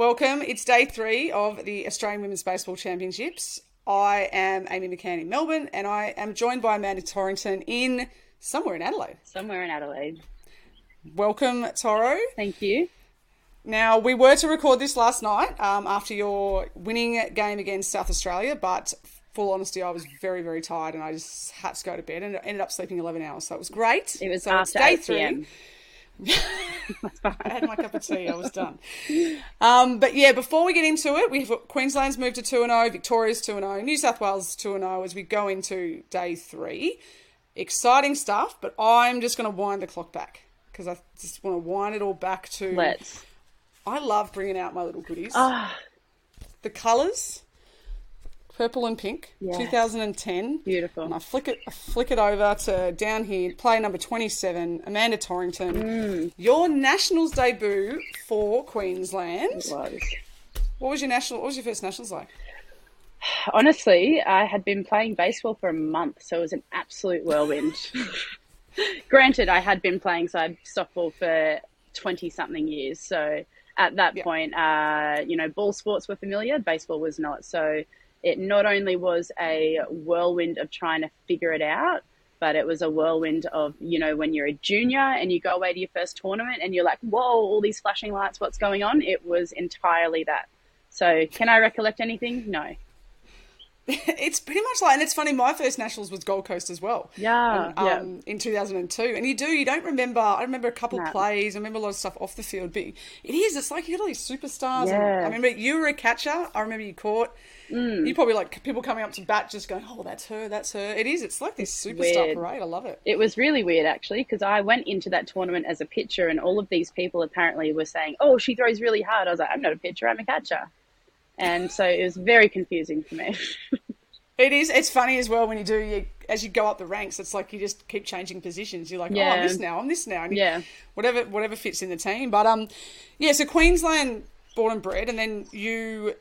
Welcome. It's day three of the Australian Women's Baseball Championships. I am Amy McCann in Melbourne, and I am joined by Amanda Torrington in somewhere in Adelaide. Somewhere in Adelaide. Welcome, Toro. Thank you. Now, we were to record this last night um, after your winning game against South Australia, but full honesty, I was very, very tired and I just had to go to bed and ended up sleeping 11 hours. So it was great. It was so after day 8 three. I had my cup of tea. I was done. Um, but yeah, before we get into it, we have Queensland's moved to two and zero, Victoria's two and zero, New South Wales two and zero as we go into day three. Exciting stuff, but I'm just going to wind the clock back because I just want to wind it all back to. Let's. I love bringing out my little goodies. Ah, The colours, purple and pink, Yeah. 2010. beautiful. And I flick it, I flick it over to down here, play number 27, Amanda Torrington. Mm. Your Nationals debut for Queensland. It was. What was your national? What was your first Nationals like? Honestly, I had been playing baseball for a month, so it was an absolute whirlwind. Granted, I had been playing side softball for 20 something years, so at that Yeah. point, uh, you know, ball sports were familiar, baseball was not. So it not only was a whirlwind of trying to figure it out, but it was a whirlwind of, you know, when you're a junior and you go away to your first tournament and you're like, whoa, all these flashing lights, what's going on? It was entirely that. So can I recollect anything? No. it's pretty much like, and it's funny. My first Nationals was Gold Coast as well. Yeah, And, um, in 2002, and you do you don't remember. I remember a couple No. plays. I remember a lot of stuff off the field, but it is. It's like you got all these superstars. And Yeah. I remember you were a catcher. I remember you caught. Mm. You probably like people coming up to bat, just going, "Oh, that's her, that's her." It is. It's like this superstar weird. parade. I love it. It was really weird actually because I went into that tournament as a pitcher and all of these people apparently were saying, "Oh, she throws really hard." I was like, "I'm not a pitcher, I'm a catcher." And so it was very confusing for me. It is. It's funny as well when you do. You, as you go up the ranks, it's like you just keep changing positions. You're like, oh, I'm this now. I'm this now. And you- Yeah. Whatever, whatever fits in the team. But um, yeah. So Queensland, born and bred, and then you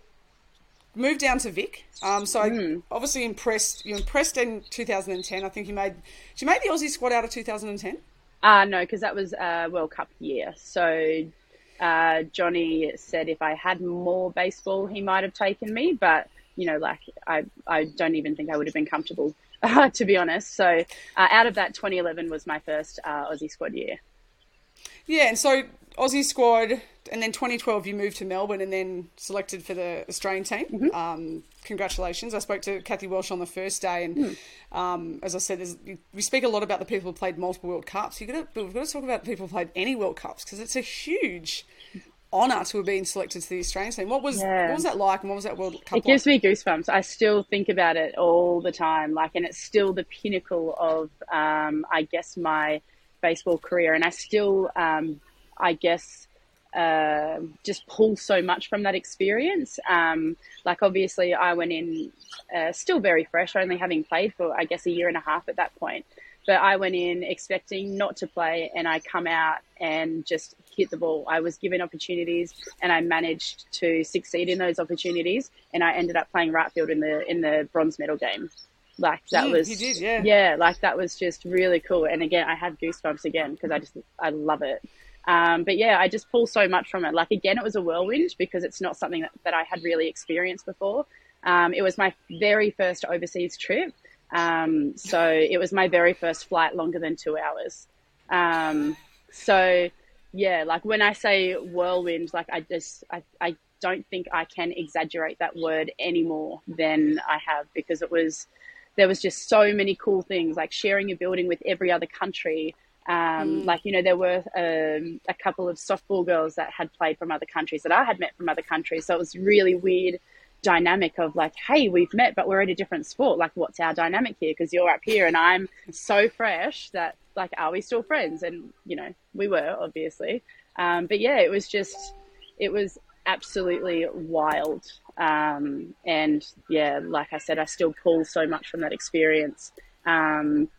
moved down to Vic. Um, so Hmm. obviously impressed. You impressed in 2010. I think you made. Did you make the Aussie squad out of 2010? Uh, no, because that was a World Cup year. So uh, Johnny said if I had more baseball, he might have taken me. But, you know, like, I, I don't even think I would have been comfortable, to be honest. So uh, out of that, 2011 was my first uh, Aussie squad year. Yeah, and so Aussie squad, and then 2012 you moved to Melbourne and then selected for the Australian team. Mm-hmm. Um, congratulations! I spoke to Kathy Welsh on the first day, and Hmm. um, as I said, we speak a lot about the people who played multiple World Cups. You got to, but we've got to talk about the people who played any World Cups because it's a huge honour to have been selected to the Australian team. What was Yeah. what was that like, and what was that World Cup It gives like? me goosebumps. I still think about it all the time. Like, and it's still the pinnacle of, um, I guess, my baseball career. And I still, um, I guess, uh, just pull so much from that experience. Um, like, obviously, I went in uh, still very fresh, only having played for, I guess, a year and a half at that point. But I went in expecting not to play, and I come out and just hit the ball. I was given opportunities, and I managed to succeed in those opportunities. And I ended up playing right field in the in the bronze medal game. Like that was you did, yeah. yeah, like that was just really cool. And again, I have goosebumps again because I just I love it. Um, but yeah, I just pull so much from it. Like again, it was a whirlwind because it's not something that, that I had really experienced before. Um, it was my very first overseas trip. Um, so it was my very first flight longer than two hours. Um, so yeah, like when I say whirlwind, like I just, I, I don't think I can exaggerate that word any more than I have because it was, there was just so many cool things like sharing a building with every other country. Um, Like, you know, there were um, a couple of softball girls that had played from other countries that I had met from other countries. So it was really weird dynamic of like, hey, we've met, but we're in a different sport. Like, what's our dynamic here? Because you're up here and I'm so fresh that, like, are we still friends? And, you know, we were, obviously. Um, but yeah, it was just, it was absolutely wild. Um, and yeah, like I said, I still pull so much from that experience. Um,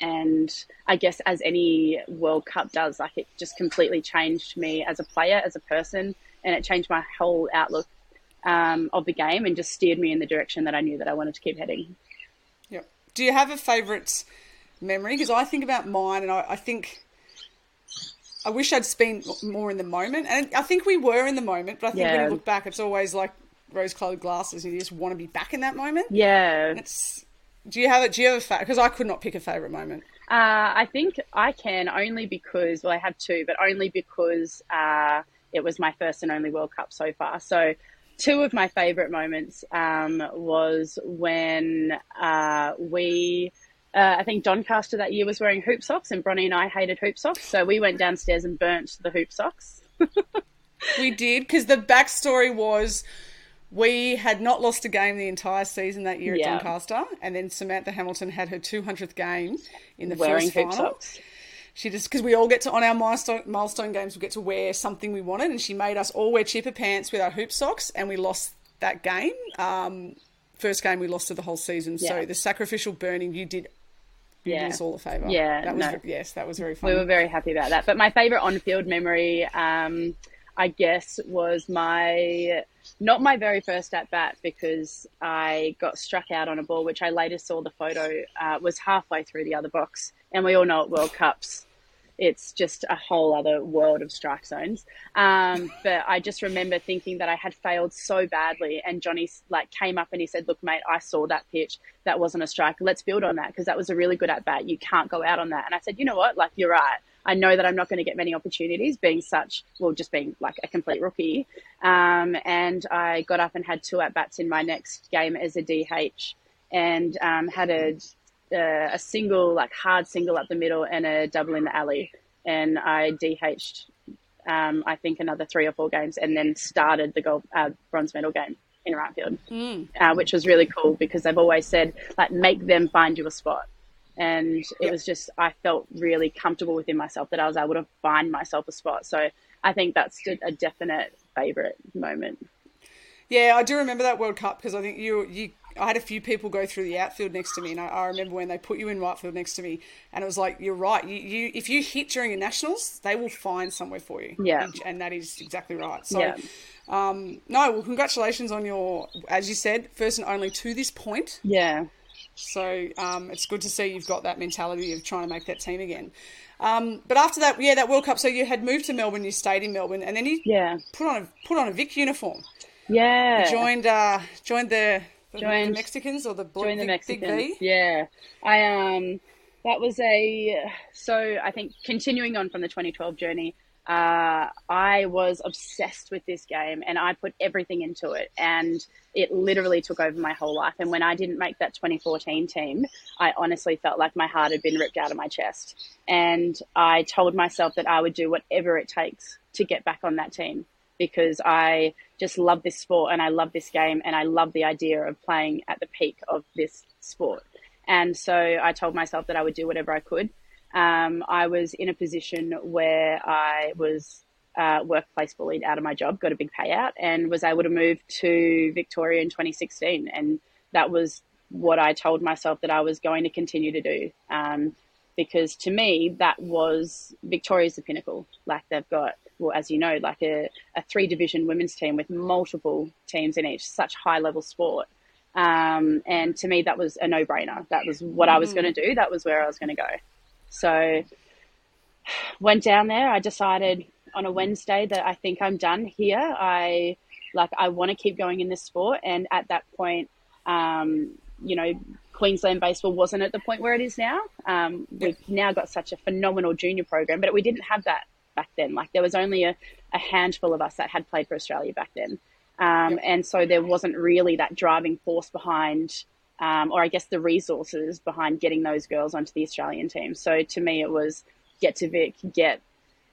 and I guess as any World Cup does, like it just completely changed me as a player, as a person, and it changed my whole outlook um, of the game and just steered me in the direction that I knew that I wanted to keep heading. Yep. Do you have a favourite memory? Because I think about mine, and I, I think I wish I'd spent more in the moment, and I think we were in the moment. But I think when you look back, it's always like rose-colored glasses, and you just want to be back in that moment. Yeah. It's. Do you have it? Do you have a favorite? Because I could not pick a favorite moment. Uh, I think I can only because, well, I have two, but only because uh, it was my first and only World Cup so far. So, two of my favourite moments um, was when uh, we, uh, I think Doncaster that year was wearing hoop socks, and Bronny and I hated hoop socks. So, we went downstairs and burnt the hoop socks. We did because the backstory was we had not lost a game the entire season that year Yeah. at Doncaster, and then Samantha Hamilton had her 200th game in the Wearing first final. socks. She just because we all get to on our milestone milestone games, we get to wear something we wanted, and she made us all wear cheaper pants with our hoop socks, and we lost that game. Um, first game we lost of the whole season. So the sacrificial burning, you did. You Yeah. did us all a favour. Yeah, that was no. yes, that was very fun. we were very happy about that. But my favorite on-field memory, um, I guess, was my not my very first at bat because I got struck out on a ball, which I later saw the photo uh, was halfway through the other box, and we all know at World Cups. It's just a whole other world of strike zones. Um, but I just remember thinking that I had failed so badly, and Johnny like came up and he said, "Look, mate, I saw that pitch. That wasn't a strike. Let's build on that because that was a really good at bat. You can't go out on that." And I said, "You know what? Like, you're right. I know that I'm not going to get many opportunities, being such well, just being like a complete rookie." Um, and I got up and had two at bats in my next game as a DH, and um, had a uh, a single, like hard single up the middle, and a double in the alley. And I DH'd, um, I think, another three or four games, and then started the gold uh, bronze medal game in right field, uh, which was really cool because they've always said like make them find you a spot. And it Yep. was just I felt really comfortable within myself that I was able to find myself a spot. So I think that's a a definite favorite moment. Yeah, I do remember that World Cup because I think you you I had a few people go through the outfield next to me, and I, I remember when they put you in right field next to me, and it was like you're right. You, you if you hit during your nationals, they will find somewhere for you. Yeah. and, and that is exactly right. So, Yeah. um, no, well, congratulations on your, as you said, first and only to this point. Yeah, So um, it's good to see you've got that mentality of trying to make that team again. Um, but after that, yeah, that World Cup. So you had moved to Melbourne, you stayed in Melbourne, and then you yeah, put on a put on a Vic uniform yeah. joined uh joined the the, the Joined- Mexicans or the bl- Join the Mexicans. Yeah, I um, that was a so I think continuing on from the 2012 journey. Uh, I was obsessed with this game and I put everything into it, and it literally took over my whole life. And when I didn't make that 2014 team, I honestly felt like my heart had been ripped out of my chest. And I told myself that I would do whatever it takes to get back on that team because I just love this sport and I love this game and I love the idea of playing at the peak of this sport. And so I told myself that I would do whatever I could. Um, I was in a position where I was uh, workplace bullied out of my job, got a big payout, and was able to move to Victoria in 2016. And that was what I told myself that I was going to continue to do. Um, because to me, that was Victoria's the pinnacle. Like they've got, well, as you know, like a, a three division women's team with multiple teams in each, such high level sport. Um, and to me, that was a no brainer. That was what I was going to do. That was where I was going to go. So went down there. I decided on a Wednesday that I think I'm done here. I like I want to keep going in this sport, and at that point, um, you know, Queensland baseball wasn't at the point where it is now. Um, we've now got such a phenomenal junior program, but we didn't have that back then. Like there was only a, a handful of us that had played for Australia back then. Um, and so there wasn't really that driving force behind, um, or I guess the resources behind getting those girls onto the Australian team. So to me, it was get to Vic, get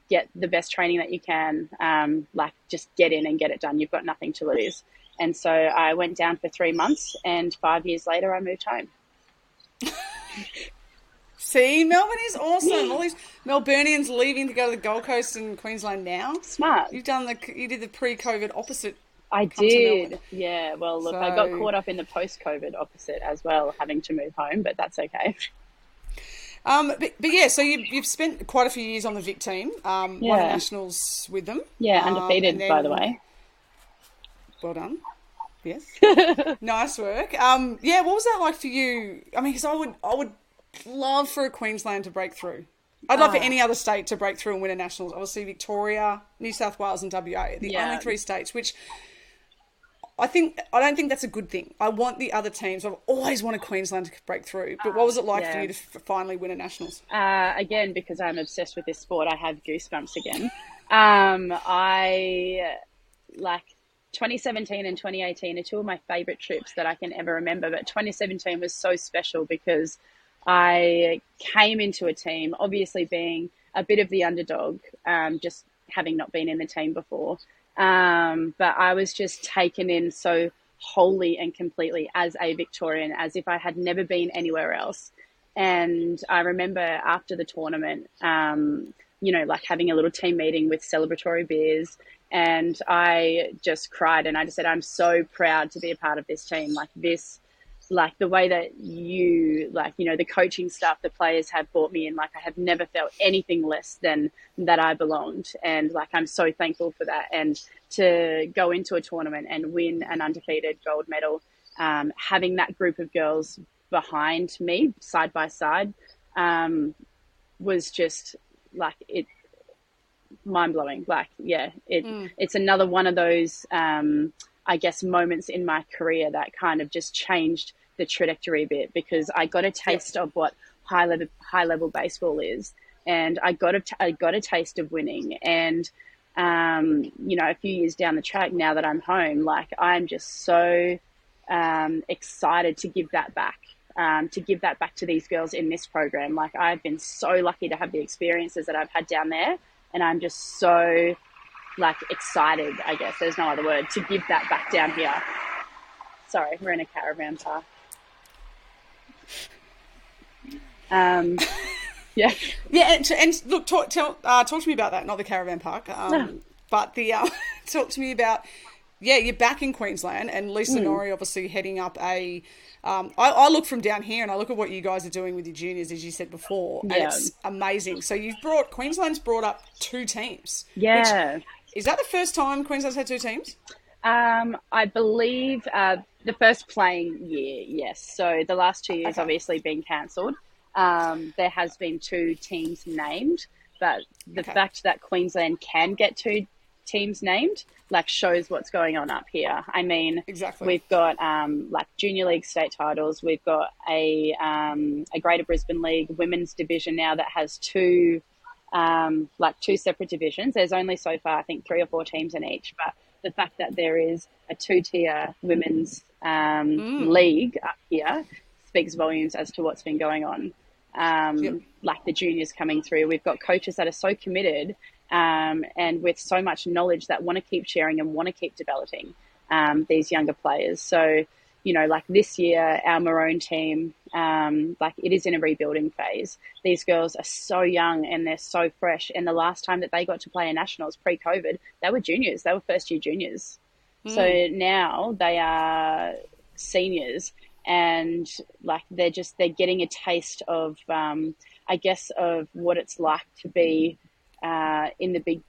get the best training that you can, um, like just get in and get it done. You've got nothing to lose. And so I went down for three months, and five years later, I moved home. See, Melbourne is awesome. All these Melburnians leaving to go to the Gold Coast and Queensland now. Smart. You've done the you did the pre-COVID opposite. I did. Yeah. Well, look, I got caught up in the post-COVID opposite as well, having to move home, but that's okay. Um, but, but yeah, so you, you've spent quite a few years on the Vic team. Um, Won Yeah. nationals with them. Yeah, Um, undefeated, by the way. Well done. Yes. nice work. Um, yeah, what was that like for you? I mean, because I would, I would love for a Queensland to break through. I'd love for any other state to break through and win a nationals. Obviously, Victoria, New South Wales, and WA the Yeah. only three states which I think I don't think that's a good thing. I want the other teams. I've always wanted Queensland to break through. But what was it like for you to f- finally win a nationals? Uh, again, because I'm obsessed with this sport, I have goosebumps again. Um, I like 2017 and 2018 are two of my favorite trips that I can ever remember. But 2017 was so special because I came into a team, obviously being a bit of the underdog, um, just having not been in the team before. Um, but I was just taken in so wholly and completely as a Victorian, as if I had never been anywhere else. And I remember after the tournament, um, you know, like having a little team meeting with celebratory beers. And I just cried and I just said, I'm so proud to be a part of this team. Like this, like the way that you, like, you know, the coaching staff, the players have brought me in, like I have never felt anything less than that I belonged. And like, I'm so thankful for that. And to go into a tournament and win an undefeated gold medal, um, having that group of girls behind me side by side um, was just like it mind blowing. Like, yeah, it it's another one of those um, I guess moments in my career that kind of just changed the trajectory a bit because I got a taste of what high level high level baseball is, and I got a t- I got a taste of winning and. Um, you know, a few years down the track, now that I'm home, like I'm just so um, excited to give that back, um, to give that back to these girls in this program. Like I've been so lucky to have the experiences that I've had down there, and I'm just so like excited. I guess there's no other word to give that back down here. Sorry, we're in a caravan park. Um, yeah, Yeah, and, and look, talk, tell, uh, talk to me about that. Not the caravan park, um, No. but the uh, talk to me about. Yeah, you're back in Queensland, and. Lisa Norrie obviously heading up a. Um, I, I look from down here, and I look at what you guys are doing with your juniors, as you said before, and Yeah. it's amazing. So you've brought Queensland's brought up two teams. yeah. Is that the first time Queensland's had two teams? Um, I believe uh, the first playing year, yes. So the last two years Okay. obviously been cancelled. Um, there has been two teams named, but the Okay. fact that Queensland can get two teams named like shows what's going on up here. I mean, Exactly. we've got um, like junior league state titles. We've got a um, a Greater Brisbane League women's division now that has two um, like two separate divisions. There's only so far, I think, three or four teams in each. But the fact that there is a two-tier women's um, league up here speaks volumes as to what's been going on. Um, Yep. Like the juniors coming through, we've got coaches that are so committed um, and with so much knowledge that want to keep sharing and want to keep developing um, these younger players. So you know, like this year, our Maroon team, um, like it is in a rebuilding phase. These girls are so young and they're so fresh. And the last time that they got to play in nationals pre COVID, they were juniors, they were first year juniors. So now they are seniors and like they're just, they're getting a taste of, um, I guess, of what it's like to be uh, in the big,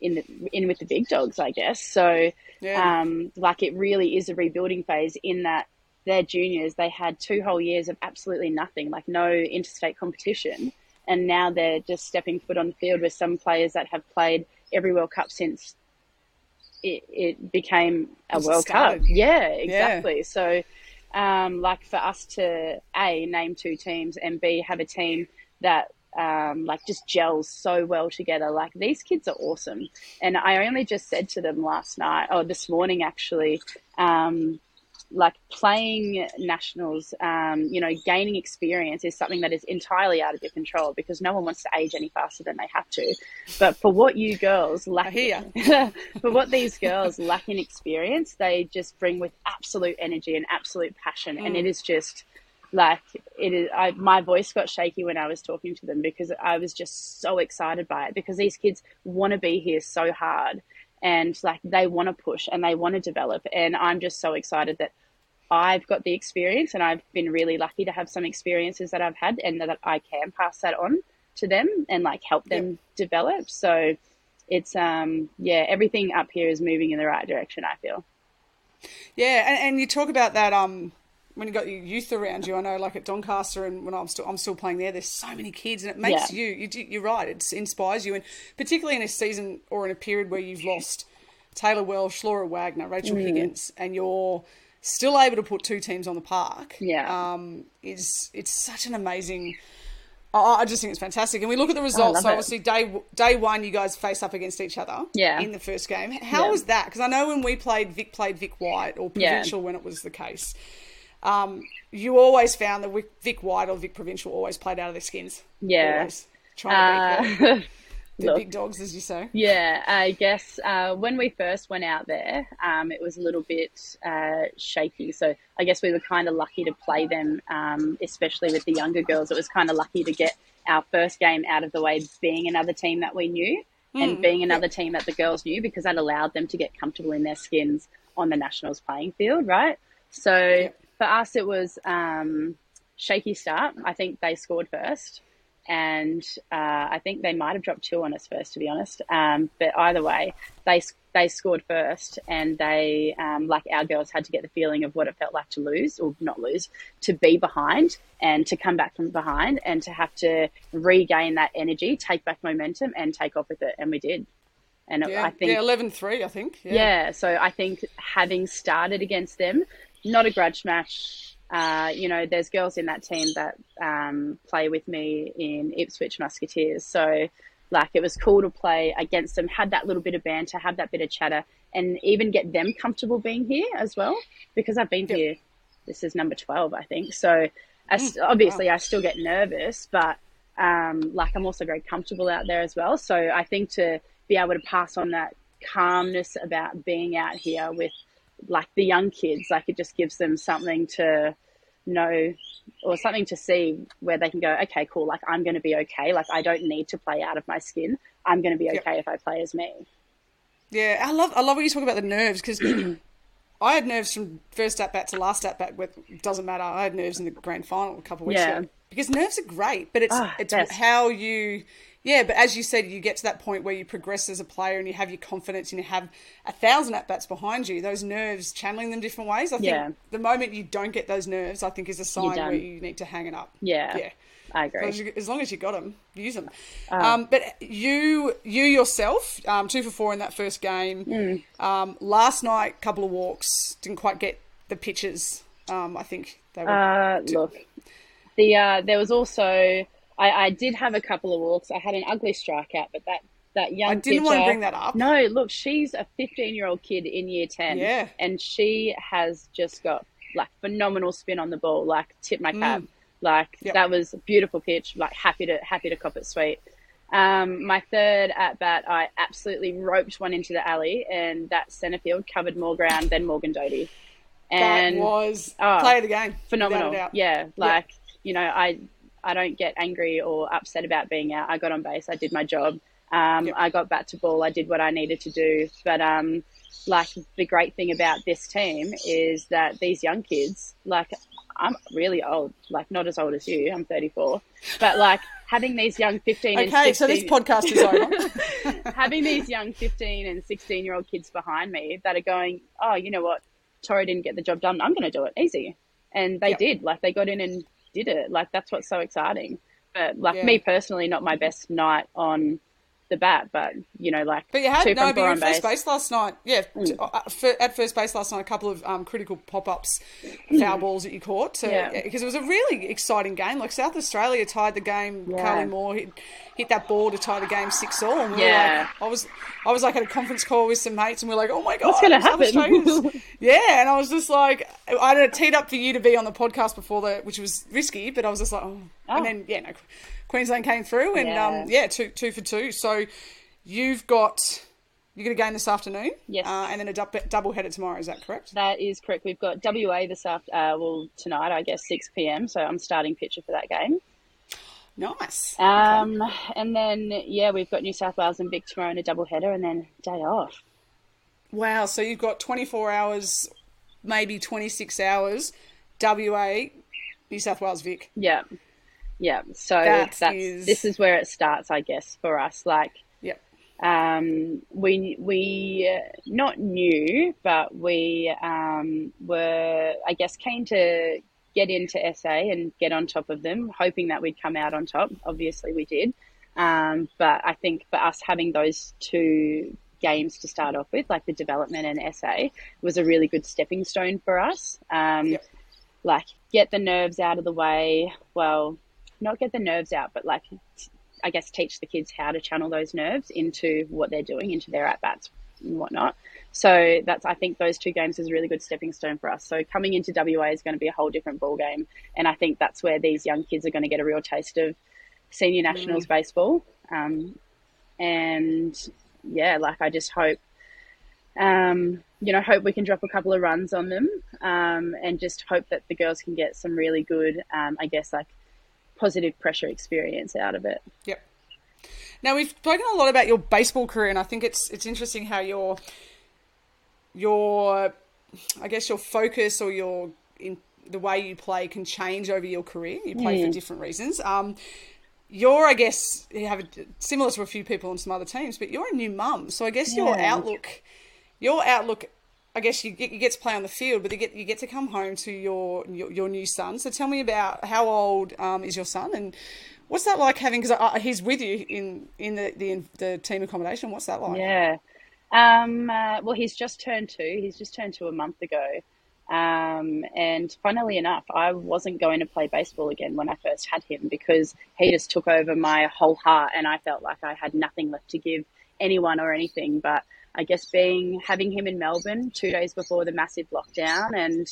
in the, in with the big dogs, I guess. So, Yeah. um, like it really is a rebuilding phase in that they're juniors. They had two whole years of absolutely nothing, like no interstate competition. And now they're just stepping foot on the field with some players that have played every World Cup since it, it became a Since it World started. Cup. Yeah, exactly. So, um, like for us to A, name two teams and B, have a team that um, like just gels so well together. Like these kids are awesome. And I only just said to them last night, or this morning actually, um, like playing nationals, um, you know, gaining experience is something that is entirely out of your control because no one wants to age any faster than they have to. But for what you girls lack, for what these girls lack in experience, they just bring with absolute energy and absolute passion, and it is just like it is I, my voice got shaky when i was talking to them because i was just so excited by it because these kids want to be here so hard and like they want to push and they want to develop and i'm just so excited that i've got the experience and i've been really lucky to have some experiences that i've had and that i can pass that on to them and like help them develop so it's um yeah everything up here is moving in the right direction i feel Yeah, and, and you talk about that. Um, when you got your youth around you. I know, like at Doncaster, and when I'm still I'm still playing there, there's so many kids, and it makes Yeah. you, you you're right. It inspires you, and particularly in a season or in a period where you've lost Taylor Welsh, Laura Wagner, Rachel Mm. Higgins, and you're still able to put two teams on the park. Yeah. um, is it's such an amazing. I I just think it's fantastic, and we look at the results. love So it. obviously, day day one, you guys face up against each other. Yeah. In the first game, how Yeah. was that? Because I know when we played, Vic played Vic White or Yeah. Provincial when it was the case. Um, you always found that Vic- Vic White or Vic Provincial always played out of their skins. Yeah. Always. Trying to beat Uh, the, big dogs, as you say. Yeah, I guess uh, when we first went out there, um, it was a little bit uh, shaky. So I guess we were kind of lucky to play them, um, especially with the younger girls. It was kind of lucky to get our first game out of the way, being another team that we knew and being another team that the girls knew, because that allowed them to get comfortable in their skins on the nationals playing field, right? So for us, it was um, shaky start. I think they scored first and uh, I think they might have dropped two on us first, to be honest. Um, but either way, they they scored first, and they um, like our girls had to get the feeling of what it felt like to lose or not lose, to be behind and to come back from behind and to have to regain that energy, take back momentum, and take off with it, and we did. And Yeah, I think yeah, 11-3, I think. Yeah. yeah, so I think having started against them, not a grudge match. Uh, you know, there's girls in that team that um, play with me in Ipswich Musketeers. So, like, it was cool to play against them, had that little bit of banter, have that bit of chatter, and even get them comfortable being here as well. Because I've been Yep. here, this is number 12, I think. So, I s obviously, I still get nervous, but um, like, I'm also very comfortable out there as well. So, I think to be able to pass on that calmness about being out here with like the young kids like it just gives them something to know or something to see where they can go okay cool like i'm going to be okay like i don't need to play out of my skin i'm going to be Yep. okay if i play as me Yeah, I love I love when you talk about the nerves because I had nerves from first at bat to last at bat. With doesn't matter. I had nerves in the grand final a couple of weeks Yeah. ago because nerves are great, but it's Ah, it's best. how you. Yeah, but as you said, you get to that point where you progress as a player and you have your confidence and you have a thousand at bats behind you. Those nerves, channeling them different ways. I think Yeah. the moment you don't get those nerves, I think is a sign where you need to hang it up. yeah Yeah. i agree As, you, as long as you got them, use them. Ah. Um, but you, you yourself, um, two for four in that first game. Mm. Um, last night, couple of walks, didn't quite get the pitches. Um, I think they were. Uh, look, the uh, there was also I, I did have a couple of walks. I had an ugly strikeout, but that that young I didn't want to bring that up. No, look, she's a 15 year old kid in year 10. Yeah. And she has just got like phenomenal spin on the ball, like tip my cap. Like Mm. Yep. that was a beautiful pitch, like happy to happy to cop it sweet. Um, my third at bat, I absolutely roped one into the alley, and that centre field covered more ground than Morgan Doty. And that was oh, play of the game. phenomenal. without a doubt. Yeah, like you know, I I don't get angry or upset about being out. I got on base. I did my job. Um, Yep. I got back to ball. I did what I needed to do. But um, like the great thing about this team is that these young kids, like I'm really old, like not as old as you. I'm 34, but like having these young 15 and Okay, 16, so this podcast is over. having these young 15 and 16 year old kids behind me that are going, oh, you know what, Tori didn't get the job done. I'm going to do it easy. And they Yep. did. Like they got in and did it. Like that's what's so exciting. But like Yeah. me personally, not my best night on the bat, but you know, like But you had two no, but you were at first base. last night. Yeah, uh, at first base last night, a couple of um, critical pop ups, foul balls that you caught. Yeah. because it was a really exciting game. Like South Australia tied the game. Yeah. Carly Moore hit, hit that ball to tie the game six all. And we were Yeah. like, I was I was like at a conference call with some mates, and we are like, oh my god, What's gonna happen? Yeah, and I was just like, I had it teed up for you to be on the podcast before the, which was risky, but I was just like, oh, Oh. and then yeah, no, Queensland came through, and Yeah. um, yeah, two two for two. So you've got you got a game this afternoon, Yes. uh, and then a dou- double header tomorrow. Is that correct? That is correct. We've got WA this after, uh, well, tonight, I guess, 6 p.m. So I'm starting pitcher for that game. Nice. Um, and then, yeah, we've got New South Wales and Vic tomorrow in a double header and then day off. Wow. So you've got twenty four hours, maybe twenty six hours. WA, New South Wales, Vic. Yeah. Yeah. So That that's is- this is where it starts, I guess, for us. Like, Yep. um, we we uh, not knew, but we um, were, I guess, keen to get into SA and get on top of them, hoping that we'd come out on top. Obviously, we did. Um, but I think for us having those two games to start off with, like the development and SA, was a really good stepping stone for us. Um, yep. Like, get the nerves out of the way. Well, not get the nerves out, but like I guess, teach the kids how to channel those nerves into what they're doing, into their at bats and whatnot. So that's I think those two games is a really good stepping stone for us. So coming into WA is going to be a whole different ball game, and I think that's where these young kids are going to get a real taste of senior nationals mm. baseball. Um, and yeah, like I just hope, um, you know, hope we can drop a couple of runs on them, um, and just hope that the girls can get some really good, um, I guess, like positive pressure experience out of it. Yep. Now we've spoken a lot about your baseball career, and I think it's it's interesting how your your I guess your focus or your in the way you play can change over your career. You play mm. for different reasons. Um, you're, I guess, you have a, similar to a few people on some other teams, but you're a new mum, so I guess yeah. your outlook, your outlook I guess you get, you get to play on the field, but you get you get to come home to your your, your new son. So tell me about how old um, is your son and what's that like having? Because he's with you in in the, the, the team accommodation. What's that like? Yeah. Um, uh, well, he's just turned two. He's just turned two a month ago. Um, and funnily enough, I wasn't going to play baseball again when I first had him because he just took over my whole heart, and I felt like I had nothing left to give anyone or anything. But I guess being having him in Melbourne two days before the massive lockdown and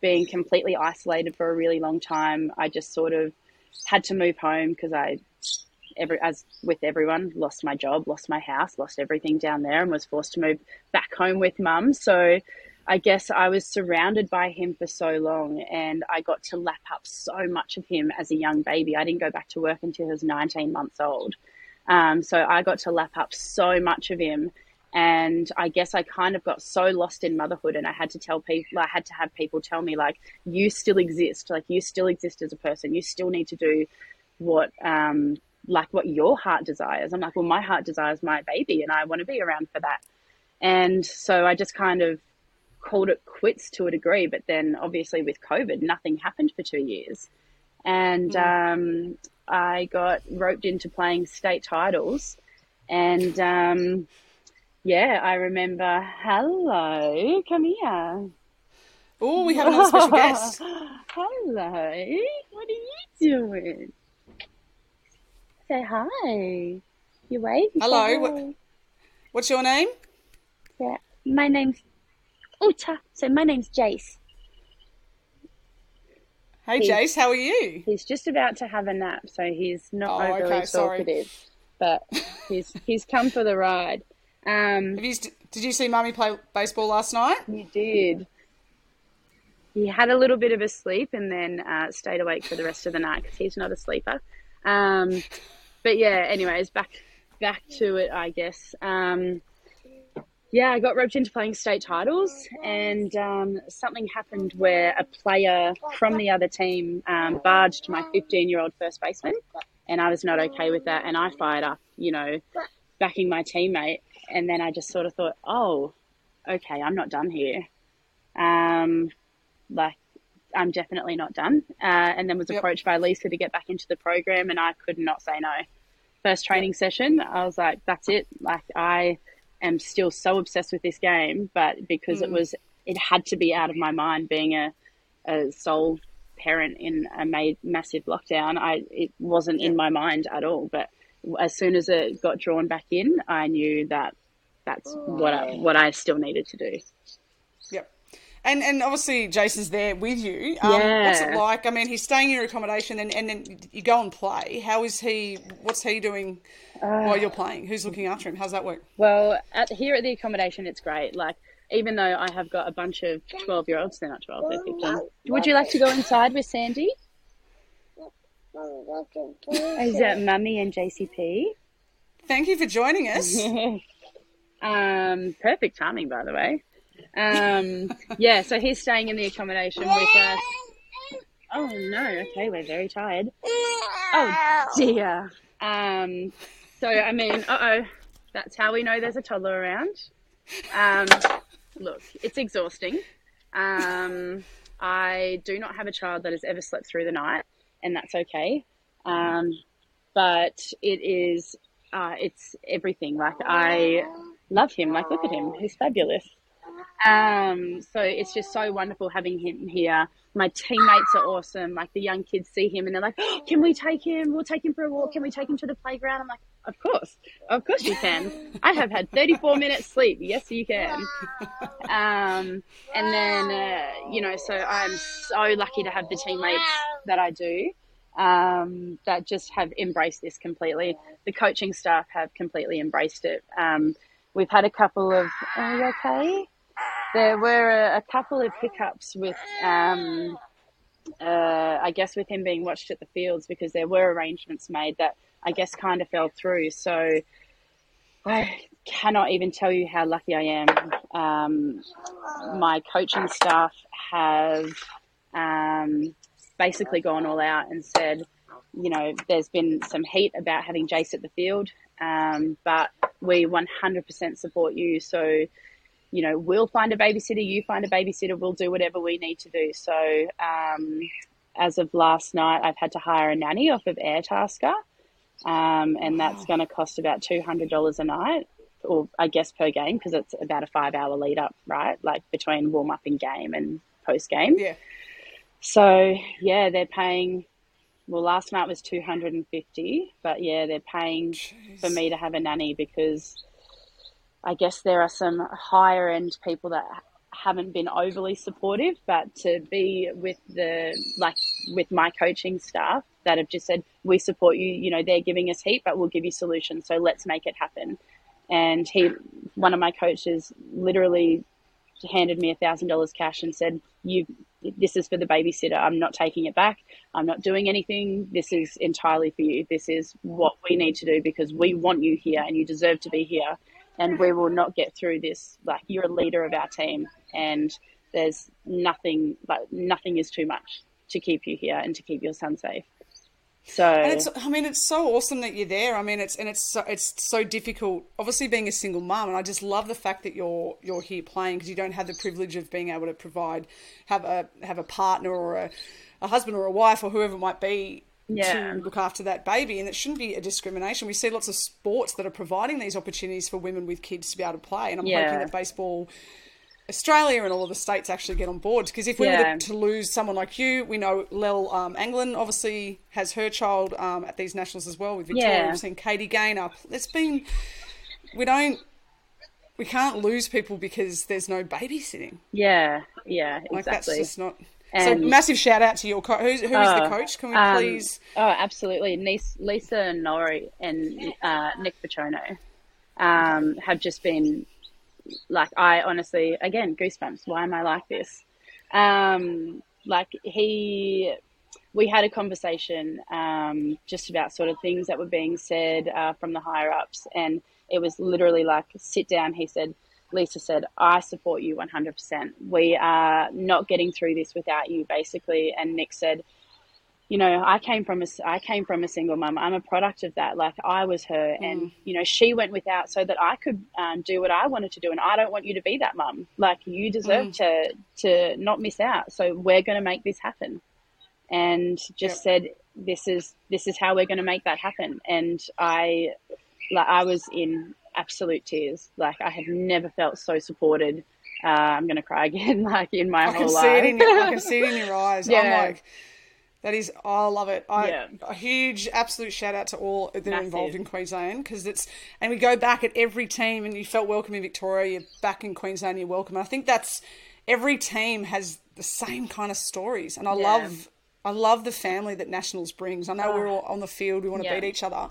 being completely isolated for a really long time, I just sort of had to move home because I, every as with everyone, lost my job, lost my house, lost everything down there, and was forced to move back home with mum. So. I guess I was surrounded by him for so long and I got to lap up so much of him as a young baby. I didn't go back to work until he was 19 months old. Um, so I got to lap up so much of him and I guess I kind of got so lost in motherhood and I had to tell people I had to have people tell me like you still exist like you still exist as a person you still need to do what um like what your heart desires I'm like well my heart desires my baby and I want to be around for that and so I just kind of called it quits to a degree but then obviously with covid nothing happened for 2 years and mm. um I got roped into playing state titles and um yeah, I remember. Hello, come here. Oh, we have another special guest. Hello, what are you doing? Say hi. You wave. Hello. What, what's your name? Yeah, my name's Uta. So my name's Jace. Hey, he's, Jace, how are you? He's just about to have a nap, so he's not oh, overly okay, talkative. Sorry. But he's he's come for the ride. Um, you, did you see Mummy play baseball last night? You did. He had a little bit of a sleep and then uh, stayed awake for the rest of the night because he's not a sleeper. Um, but yeah, anyways, back back to it, I guess. Um, yeah, I got roped into playing state titles, and um, something happened where a player from the other team um, barged my 15 year old first baseman, and I was not okay with that. And I fired up, you know, backing my teammate and then I just sort of thought, oh, okay, I'm not done here. Um, like, I'm definitely not done. Uh, and then was yep. approached by Lisa to get back into the program, and I could not say no. First training session, I was like, that's it. Like, I am still so obsessed with this game, but because mm. it was, it had to be out of my mind being a, a sole parent in a made massive lockdown. I it wasn't yep. in my mind at all. But as soon as it got drawn back in, I knew that that's what I, what I still needed to do. And and obviously Jason's there with you. Um, yeah. What's it like? I mean, he's staying in your accommodation, and, and then you go and play. How is he? What's he doing uh, while you're playing? Who's looking after him? How's that work? Well, at, here at the accommodation, it's great. Like even though I have got a bunch of twelve year olds, they're not twelve, they're fifteen. Would you like to go inside with Sandy? Is that Mummy and JCP? Thank you for joining us. um, perfect timing, by the way. Um, yeah, so he's staying in the accommodation with us. Oh no! Okay, we're very tired. Oh dear. Um, so I mean, uh oh, That's how we know there's a toddler around. Um, look, it's exhausting. Um, I do not have a child that has ever slept through the night, and that's okay. Um, but it is, uh, it's everything. Like I love him. Like look at him, he's fabulous. Um, so it's just so wonderful having him here. My teammates are awesome. Like the young kids see him and they're like, oh, "Can we take him? We'll take him for a walk. Can we take him to the playground?" I'm like, "Of course, of course you can." I have had 34 minutes sleep. Yes, you can. Um, and then uh, you know, so I'm so lucky to have the teammates that I do. Um, that just have embraced this completely. The coaching staff have completely embraced it. Um, we've had a couple of, are you okay? There were a, a couple of hiccups with, um, uh, I guess, with him being watched at the fields because there were arrangements made that I guess kind of fell through. So I cannot even tell you how lucky I am. Um, my coaching staff have um, basically gone all out and said, you know, there's been some heat about having Jace at the field, um, but we 100% support you. So you know, we'll find a babysitter, you find a babysitter, we'll do whatever we need to do. So, um, as of last night, I've had to hire a nanny off of Airtasker, um, and that's going to cost about $200 a night, or I guess per game, because it's about a five hour lead up, right? Like between warm up and game and post game. Yeah. So, yeah, they're paying. Well, last night was 250 but yeah, they're paying Jeez. for me to have a nanny because I guess there are some higher end people that haven't been overly supportive, but to be with the like with my coaching staff that have just said we support you, you know, they're giving us heat, but we'll give you solutions. So let's make it happen. And he, one of my coaches, literally handed me a thousand dollars cash and said, "You, this is for the babysitter. I'm not taking it back. I'm not doing anything. This is entirely for you. This is what we need to do because we want you here and you deserve to be here." And we will not get through this. Like you're a leader of our team, and there's nothing like nothing is too much to keep you here and to keep your son safe. So and it's, I mean, it's so awesome that you're there. I mean, it's and it's so, it's so difficult. Obviously, being a single mum, and I just love the fact that you're you're here playing because you don't have the privilege of being able to provide have a have a partner or a, a husband or a wife or whoever it might be yeah. to look after that baby. And it shouldn't be a discrimination. We see lots of sports that are providing these opportunities for women with kids to be able to play. And I'm yeah. hoping that baseball. Australia and all of the states actually get on board because if we yeah. were to, lose someone like you, we know Lel um, Anglin obviously has her child um, at these nationals as well with Victoria. Yeah. We've seen Katie Gaynor. It's been we don't we can't lose people because there's no babysitting. Yeah, yeah, exactly. Like that's just not. And so massive shout out to your coach. Who's, who is the oh, coach? Can we um, please? Oh, absolutely. Lisa Norrie and uh, Nick Pachono um, have just been like, I honestly, again, goosebumps. Why am I like this? Um, like he, we had a conversation um, just about sort of things that were being said uh, from the higher ups, and it was literally like, sit down. He said, Lisa said, I support you 100%. We are not getting through this without you, basically. And Nick said, you know, I came from a, I came from a single mum. I'm a product of that. Like I was her, mm. and you know, she went without so that I could um, do what I wanted to do. And I don't want you to be that mum. Like you deserve mm. to to not miss out. So we're going to make this happen. And just yep. said, this is this is how we're going to make that happen. And I, like, I was in absolute tears. Like I have never felt so supported. Uh, I'm gonna cry again, like in my I whole life. Your, I can see it in your eyes. yeah. I'm like, that is, oh, I love it. I, yeah. A huge, absolute shout out to all that are involved in Queensland because it's, and we go back at every team, and you felt welcome in Victoria. You're back in Queensland, you're welcome. And I think that's every team has the same kind of stories, and I yeah. love. I love the family that Nationals brings. I know oh. we're all on the field, we want to yeah. beat each other,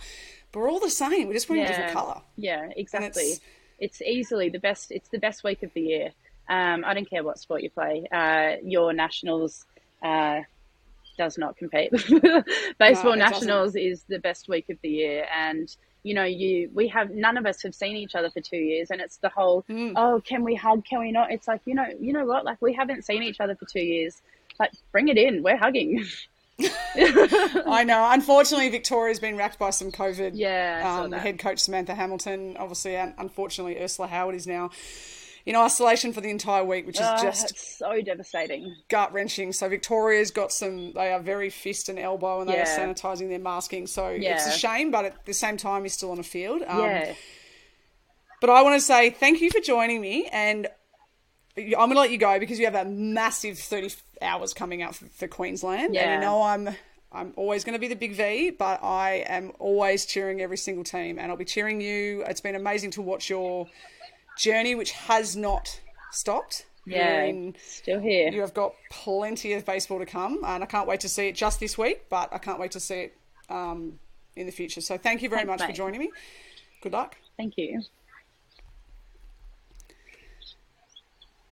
but we're all the same. We're just wearing yeah. different colour. Yeah, exactly. It's, it's, easily the best. It's the best week of the year. Um, I don't care what sport you play. Uh, your nationals uh, does not compete. Baseball no, nationals doesn't. is the best week of the year, and you know, you we have none of us have seen each other for two years, and it's the whole mm. oh, can we hug? Can we not? It's like you know, you know what? Like we haven't seen each other for two years. Like bring it in. We're hugging. I know. Unfortunately, Victoria's been racked by some COVID. Yeah, um, head coach Samantha Hamilton, obviously, and unfortunately, Ursula Howard is now in isolation for the entire week, which is Oh, just so devastating. gut wrenching. So Victoria's got some. They are very fist and elbow, and they Yeah. are sanitising their masking. So it's a shame, but at the same time, he's still on a field. Um, yeah. But I want to say thank you for joining me, and I'm going to let you go because you have a massive 30 hours coming up for, for Queensland, and Yeah. you know I'm. I'm always going to be the big V, but I am always cheering every single team, and I'll be cheering you. It's been amazing to watch your journey, which has not stopped. Yeah. in- Still here. you have got plenty of baseball to come, and I can't wait to see it just this week, but I can't wait to see it um, in the future. So thank you very Thanks, much for joining me. Good luck. Thank you.